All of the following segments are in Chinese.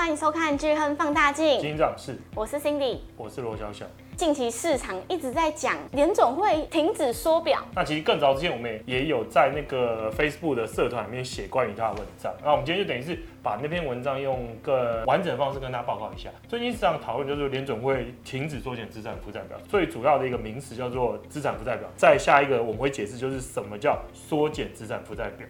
欢迎收看《巨亨放大镜》。金长是，我是 Cindy，我是罗小小。近期市场一直在讲联总会停止缩表。那其实更早之前，我们也有在那个 Facebook 的社团里面写关于他的文章。那我们今天就等于是把那篇文章用更完整的方式跟大家报告一下。最近市场讨论就是联总会停止缩减资产负债表，最主要的一个名词叫做资产负债表。再下一个我们会解释就是什么叫缩减资产负债表。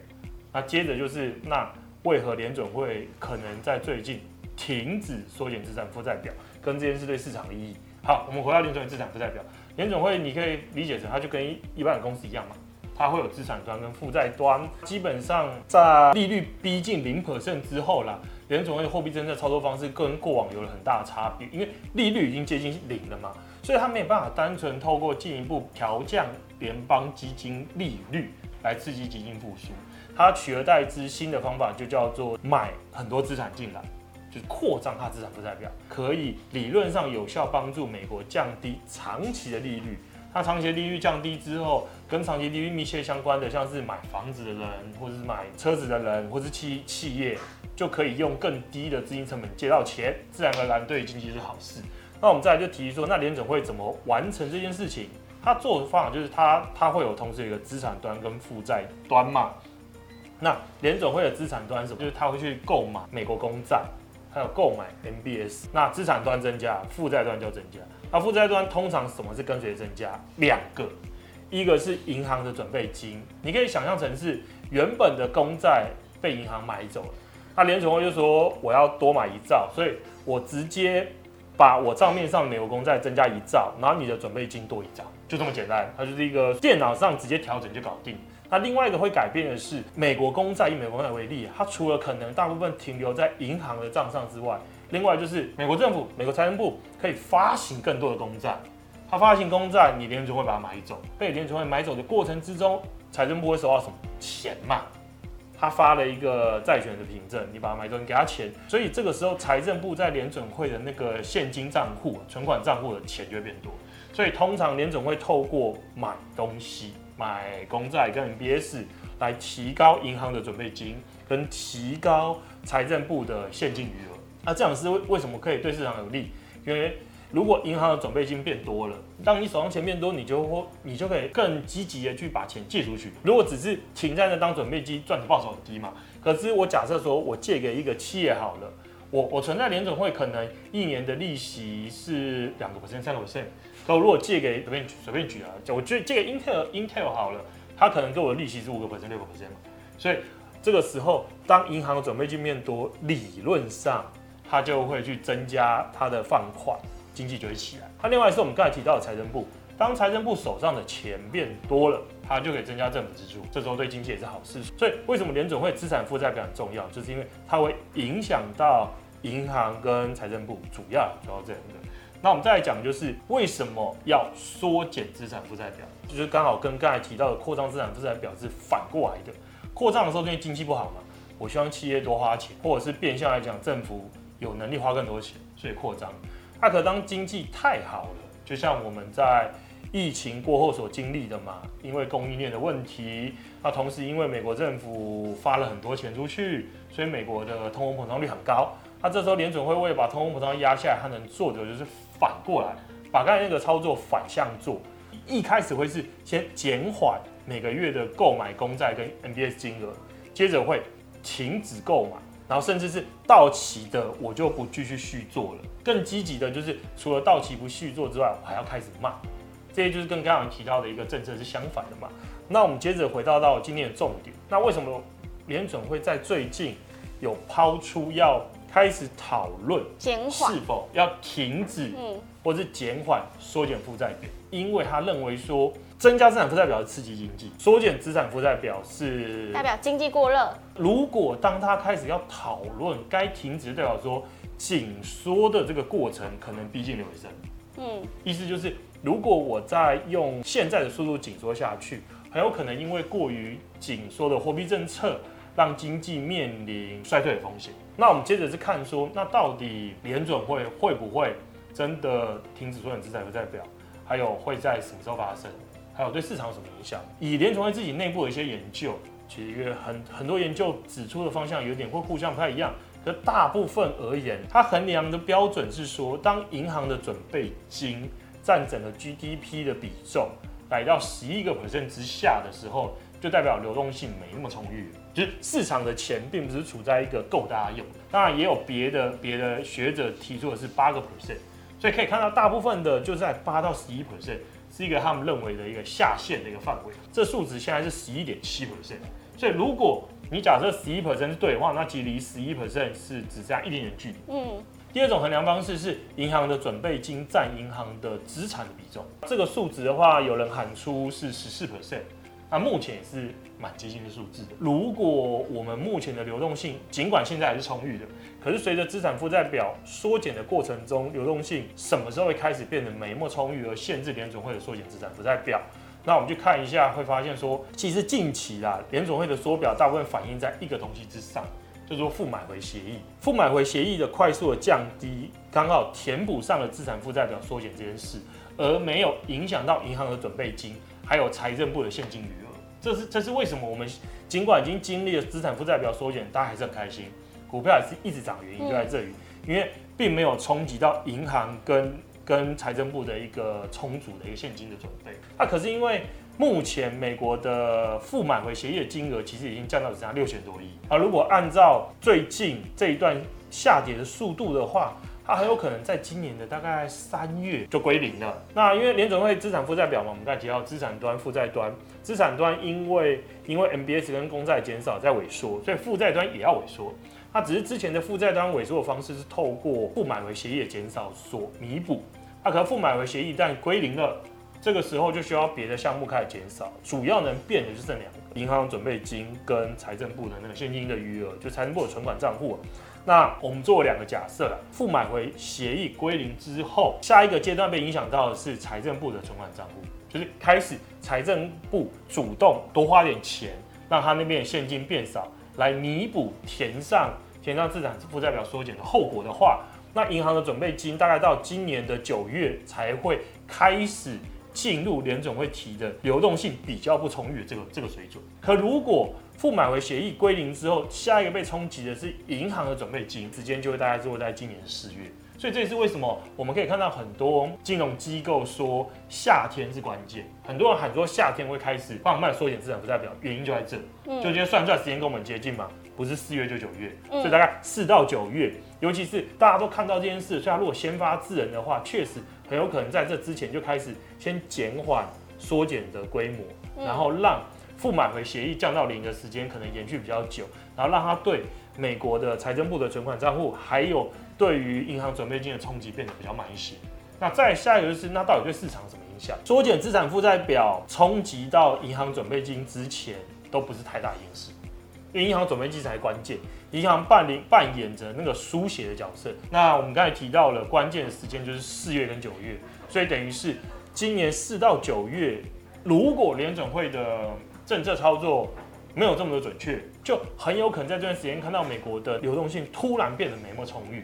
那接着就是那为何联准会可能在最近停止缩减资产负债表，跟这件事对市场的意义。好，我们回到联准会资产负债表。联准会你可以理解成，它就跟一般的公司一样嘛，它会有资产端跟负债端。基本上在利率逼近零 percent 之后啦，联准会货币政策操作方式跟过往有了很大的差别，因为利率已经接近零了嘛，所以它没有办法单纯透过进一步调降联邦基金利率来刺激经济复苏。它取而代之新的方法就叫做买很多资产进来。就是扩张它资产负债表，可以理论上有效帮助美国降低长期的利率。它长期利率降低之后，跟长期利率密切相关的，像是买房子的人，或者是买车子的人，或是企企业，就可以用更低的资金成本借到钱，自然而然对经济是好事。那我们再来就提说，那联准会怎么完成这件事情？它做的方法就是它它会有同时一个资产端跟负债端嘛。那联准会的资产端是什么？就是它会去购买美国公债。还有购买 MBS，那资产端增加，负债端就增加。那负债端通常什么是跟随增加？两个，一个是银行的准备金，你可以想象成是原本的公债被银行买走了，那联储会就说我要多买一兆，所以我直接把我账面上的美国公债增加一兆，然后你的准备金多一兆，就这么简单，它就是一个电脑上直接调整就搞定。那另外一个会改变的是，美国公债以美国公债为例，它除了可能大部分停留在银行的账上之外，另外就是美国政府、美国财政部可以发行更多的公债。它发行公债，你联准会把它买走。被联准会买走的过程之中，财政部会收到什么钱嘛？他发了一个债权的凭证，你把它买走，你给他钱，所以这个时候财政部在联准会的那个现金账户、存款账户的钱就会变多。所以通常联准会透过买东西。买公债跟 MBS 来提高银行的准备金，跟提高财政部的现金余额。那这样是为为什么可以对市场有利？因为如果银行的准备金变多了，当你手上钱变多，你就会你就可以更积极的去把钱借出去。如果只是停在那当准备金，赚的报酬很低嘛。可是我假设说我借给一个企业好了，我我存在联准会可能一年的利息是两个 percent、三个 percent。可如果借给随便随便举啊，我借借给 Intel Intel 好了，他可能给我的利息是五个 percent 六个 percent 嘛，所以这个时候当银行准备金变多，理论上它就会去增加它的放款，经济就会起来。那另外是我们刚才提到的财政部，当财政部手上的钱变多了，它就可以增加政府支出，这时候对经济也是好事。所以为什么联准会资产负债表很重要，就是因为它会影响到银行跟财政部，主要主要这样的。那我们再来讲，就是为什么要缩减资产负债表，就是刚好跟刚才提到的扩张资产负债表是反过来的。扩张的时候，因为经济不好嘛，我希望企业多花钱，或者是变相来讲，政府有能力花更多钱，所以扩张。那可当经济太好了，就像我们在疫情过后所经历的嘛，因为供应链的问题，那同时因为美国政府发了很多钱出去，所以美国的通货膨胀率很高。那这时候联准会为了把通货膨胀压下来，它能做的就是。反过来，把刚才那个操作反向做，一开始会是先减缓每个月的购买公债跟 MBS 金额，接着会停止购买，然后甚至是到期的我就不继续续做了。更积极的就是除了到期不续做之外，我还要开始卖。这些就是跟刚刚提到的一个政策是相反的嘛。那我们接着回到到今天的重点，那为什么联准会在最近有抛出要？开始讨论是否要停止，或是减缓缩减负债表，因为他认为说增加资产负债表是刺激经济，缩减资产负债表是代表经济过热。如果当他开始要讨论该停止，代表说紧缩的这个过程可能逼近了尾声。嗯，意思就是如果我再用现在的速度紧缩下去，很有可能因为过于紧缩的货币政策。让经济面临衰退的风险。那我们接着是看说，那到底联准会会不会真的停止缩减资产负债表？还有会在什么时候发生？还有对市场有什么影响？以联准会自己内部的一些研究，其实很很多研究指出的方向有点会互相不太一样。可大部分而言，它衡量的标准是说，当银行的准备金占整个 GDP 的比重来到十一个 percent 之下的时候，就代表流动性没那么充裕，就是市场的钱并不是处在一个够大家用。当然也有别的别的学者提出的是八个 percent，所以可以看到大部分的就在八到十一 percent 是一个他们认为的一个下限的一个范围。这数值现在是十一点七 percent，所以如果你假设十一 percent 是对的话，那其实离十一 percent 是只差一点点距离。嗯。第二种衡量方式是银行的准备金占银行的资产的比重。这个数值的话，有人喊出是十四 percent，那目前也是蛮接近的数字的。如果我们目前的流动性尽管现在还是充裕的，可是随着资产负债表缩减的过程中，流动性什么时候会开始变得没那么充裕，而限制联准会的缩减资产负债表？那我们去看一下，会发现说，其实近期啦，联准会的缩表大部分反映在一个东西之上，就是说负买回协议。负买回协议的快速的降低，刚好填补上了资产负债表缩减这件事，而没有影响到银行的准备金，还有财政部的现金余额。这是这是为什么我们尽管已经经历了资产负债表缩减，大家还是很开心，股票也是一直涨，原因就在这里，因为并没有冲击到银行跟。跟财政部的一个充足的一个现金的准备，那可是因为目前美国的负买回协议的金额其实已经降到只剩下六千多亿，而如果按照最近这一段下跌的速度的话，它很有可能在今年的大概三月就归零了。那因为联准会资产负债表嘛，我们刚才提到资产端、负债端，资产端因为因为 MBS 跟公债减少在萎缩，所以负债端也要萎缩。它只是之前的负债端萎缩的方式是透过负买回协议的减少所弥补，它可能负买回协议一旦归零了，这个时候就需要别的项目开始减少，主要能变的就是这两个：银行准备金跟财政部的那个现金的余额，就财政部的存款账户。那我们做两个假设了，负买回协议归零之后，下一个阶段被影响到的是财政部的存款账户，就是开始财政部主动多花点钱，让他那边现金变少。来弥补填上填上资产负债表缩减的后果的话，那银行的准备金大概到今年的九月才会开始进入联总会提的流动性比较不充裕的这个这个水准。可如果负买回协议归零之后，下一个被冲击的是银行的准备金，时间就会大概是会在今年四月。所以这也是为什么我们可以看到很多金融机构说夏天是关键，很多人喊说夏天会开始放慢缩减资产负债表，原因就在这，就今天算出来时间跟我们接近嘛，不是四月就九月，所以大概四到九月，尤其是大家都看到这件事，所以他如果先发制人的话，确实很有可能在这之前就开始先减缓缩减的规模，然后让负买回协议降到零的时间可能延续比较久，然后让他对美国的财政部的存款账户还有。对于银行准备金的冲击变得比较慢一些。那再下一个就是，那到底对市场什么影响？缩减资产负债表冲击到银行准备金之前都不是太大的因素，因为银行准备金才关键，银行扮演扮演着那个书写的角色。那我们刚才提到了关键的时间就是四月跟九月，所以等于是今年四到九月，如果联准会的政策操作没有这么的准确，就很有可能在这段时间看到美国的流动性突然变得没那么充裕。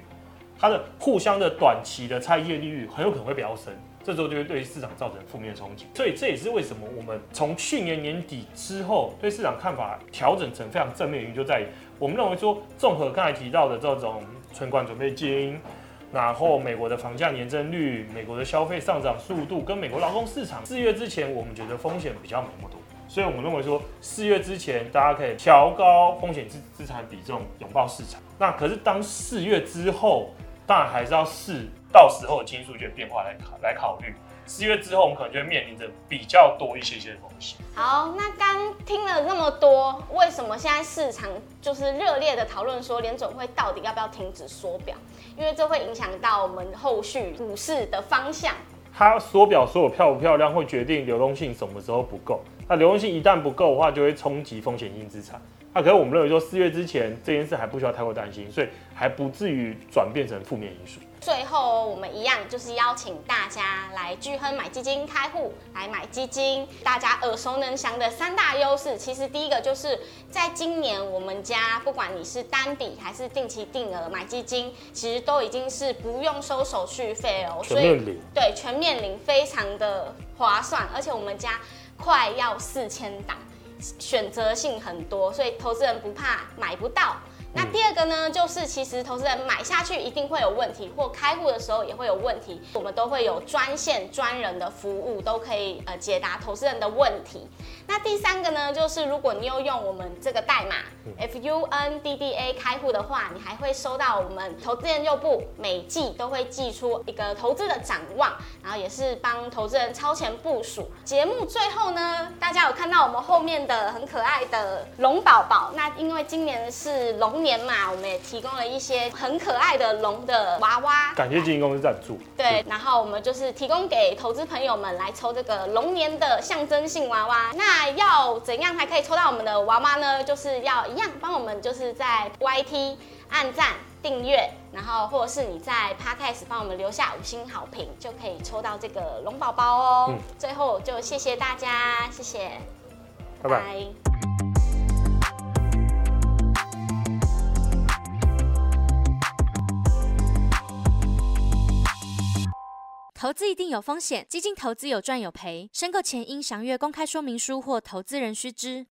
它的互相的短期的差异利率很有可能会飙升，这时候就会对市场造成负面冲击。所以这也是为什么我们从去年年底之后对市场看法调整成非常正面原因，就在于我们认为说，综合刚才提到的这种存款准备金，然后美国的房价年增率、美国的消费上涨速度跟美国劳工市场，四月之前我们觉得风险比较没那么多，所以我们认为说四月之前大家可以调高风险资资产比重，拥抱市场。那可是当四月之后。当然还是要视到时候的经济数据变化来考来考虑。四月之后，我们可能就会面临着比较多一些些的风险。好，那刚听了那么多，为什么现在市场就是热烈的讨论说联准会到底要不要停止缩表？因为这会影响到我们后续股市的方向。它缩表缩有漂不漂亮，会决定流动性什么时候不够。那流动性一旦不够的话，就会冲击风险性资产。那可是我们认为说，四月之前这件事还不需要太过担心，所以还不至于转变成负面因素。最后，我们一样就是邀请大家来聚亨买基金开户来买基金。大家耳熟能详的三大优势，其实第一个就是在今年我们家不管你是单笔还是定期定额买基金，其实都已经是不用收手续费哦，全面零。对，全面零，非常的划算，而且我们家快要四千档。选择性很多，所以投资人不怕买不到。那第二个呢，就是其实投资人买下去一定会有问题，或开户的时候也会有问题，我们都会有专线专人的服务，都可以呃解答投资人的问题。那第三个呢，就是如果你有用我们这个代码 F U N D D A 开户的话，你还会收到我们投资研究部每季都会寄出一个投资的展望，然后也是帮投资人超前部署。节目最后呢，大家有看到我们后面的很可爱的龙宝宝，那因为今年是龙年嘛，我们也提供了一些很可爱的龙的娃娃。感谢基金公司赞助。对，然后我们就是提供给投资朋友们来抽这个龙年的象征性娃娃。那要怎样才可以抽到我们的娃娃呢？就是要一样帮我们就是在 YT 按赞订阅，然后或者是你在 Podcast 帮我们留下五星好评，就可以抽到这个龙宝宝哦。嗯、最后就谢谢大家，谢谢，拜拜。投资一定有风险，基金投资有赚有赔，申购前应详阅公开说明书或投资人须知。